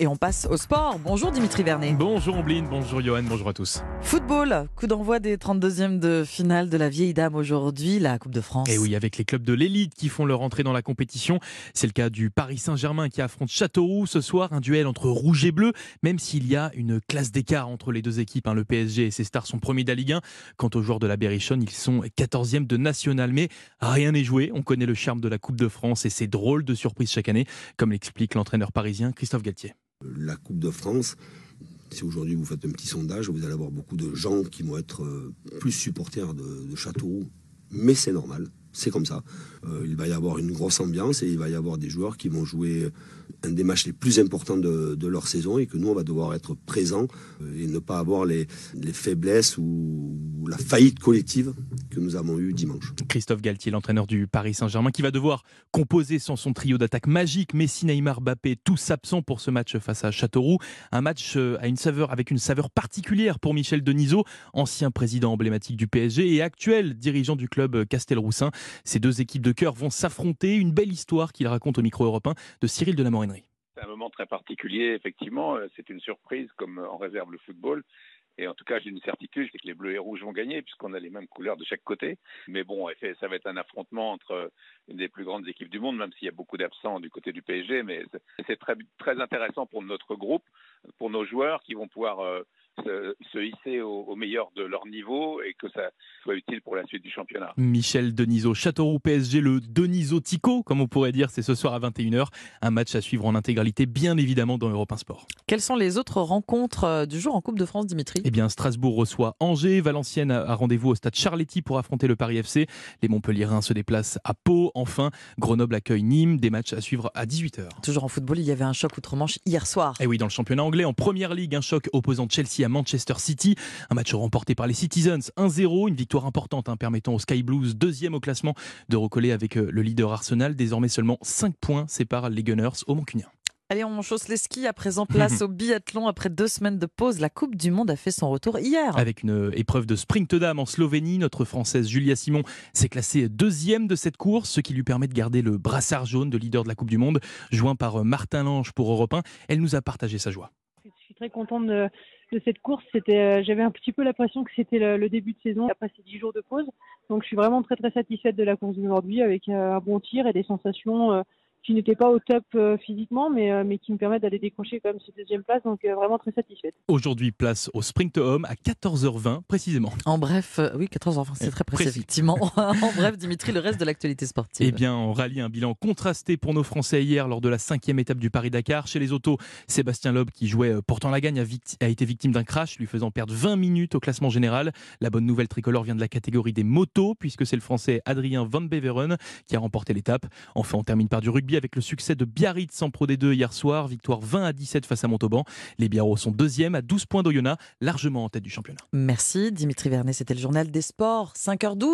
Et on passe au sport. Bonjour Dimitri Vernet. Bonjour Ombline, bonjour Johan, bonjour à tous. Football, coup d'envoi des 32e de finale de la vieille dame aujourd'hui, la Coupe de France. Et oui, avec les clubs de l'élite qui font leur entrée dans la compétition. C'est le cas du Paris Saint-Germain qui affronte Châteauroux ce soir, un duel entre rouge et bleu, même s'il y a une classe d'écart entre les deux équipes. Hein. Le PSG et ses stars sont premiers de la Ligue 1. Quant aux joueurs de la Berrichonne, ils sont 14e de national. Mais rien n'est joué. On connaît le charme de la Coupe de France et c'est drôle de surprise chaque année, comme l'explique l'entraîneur parisien Christophe Galtier la Coupe de France, si aujourd'hui vous faites un petit sondage, vous allez avoir beaucoup de gens qui vont être euh, plus supporters de, Châteauroux, mais c'est normal c'est comme ça. Euh, il va y avoir une grosse ambiance et il va y avoir des joueurs qui vont jouer un des matchs les plus importants de, leur saison et que nous, on va devoir être présents euh, et ne pas avoir les, faiblesses ou, la faillite collective que nous avons eue dimanche. Christophe Galtier, l'entraîneur du Paris Saint-Germain, qui va devoir composer sans son trio d'attaque magique, Messi, Neymar, Mbappé, tous absents pour ce match face à Châteauroux. Un match euh, à une saveur, avec une saveur particulière pour Michel Denisot, ancien président emblématique du PSG et actuel dirigeant du club Castelroussin. Ces deux équipes de cœur vont s'affronter. Une belle histoire qu'il raconte au micro européen de Cyril de la Morinerie. C'est un moment très particulier, effectivement. Euh, c'est une surprise, comme en réserve le football. Et en tout cas, j'ai une certitude, c'est que les bleus et rouges vont gagner, puisqu'on a les mêmes couleurs de chaque côté. Mais bon, ça va être un affrontement entre une des plus grandes équipes du monde, même s'il y a beaucoup d'absents du côté du PSG. Mais c'est très, très intéressant pour notre groupe, pour nos joueurs qui vont pouvoir euh, se, hisser au, meilleur de leur niveau et que ça soit utile pour la suite du championnat. Michel Denisot, Châteauroux PSG, le Denisot Tico, comme on pourrait dire, c'est ce soir à 21h. Un match à suivre en intégralité, bien évidemment, dans Europe 1 Sport. Quelles sont les autres rencontres euh, du jour en Coupe de France, Dimitri? Eh bien, Strasbourg reçoit Angers, Valenciennes a rendez-vous au stade Charletti pour affronter le Paris FC. Les Montpellierins se déplacent à Pau. Enfin, Grenoble accueille Nîmes. Des matchs à suivre à 18h. Toujours en football, il y avait un choc outre-Manche hier soir. Et eh oui, dans le championnat anglais, en première ligue, un choc opposant Chelsea à Manchester City. Un match remporté par les Citizens 1-0, une victoire importante hein, permettant aux Sky Blues, deuxième au classement, de recoller avec euh, le leader Arsenal. Désormais seulement 5 points séparent les Gunners au Mancunien. Allez, on chausse les skis. À présent, place au biathlon. Après deux semaines de pause, la Coupe du Monde a fait son retour hier. Avec une euh, épreuve de sprint dame en Slovénie, notre Française Julia Simon s'est classée deuxième de cette course, ce qui lui permet de garder le brassard jaune de leader de la Coupe du Monde. Joint par euh, Martin Lange pour Europe 1, elle nous a partagé sa joie. Suis très contente de, cette course. C'était, euh, j'avais un petit peu l'impression que c'était le, début de saison après ces dix jours de pause. Donc je suis vraiment très très satisfaite de la course d'aujourd'hui avec euh, un bon tir et des sensations euh, qui n'était pas au top euh, physiquement, mais, euh, mais qui me permettent d'aller décrocher quand même cette deuxième place. Donc euh, vraiment très satisfaite. Aujourd'hui, place au Sprint Home à 14h20 précisément. En bref, oui, 14h20, c'est très précis, effectivement. en bref, Dimitri, le reste de l'actualité sportive. Eh bien, on rallie un bilan contrasté pour nos Français hier lors de la cinquième étape du Paris-Dakar. Chez les autos, Sébastien Loeb, qui jouait pourtant la gagne, a, a été victime d'un crash, lui faisant perdre 20 minutes au classement général. La bonne nouvelle tricolore vient de la catégorie des motos, puisque c'est le Français Adrien Van Beveren qui a remporté l'étape. Enfin, on termine par du rugby avec le succès de Biarritz en Pro D2 hier soir. Victoire 20 à 17 face à Montauban. Les Biarros sont deuxièmes à 12 points d'Oyonnax, largement en tête du championnat. Merci Dimitri Vernet, c'était le journal des sports, 5h12.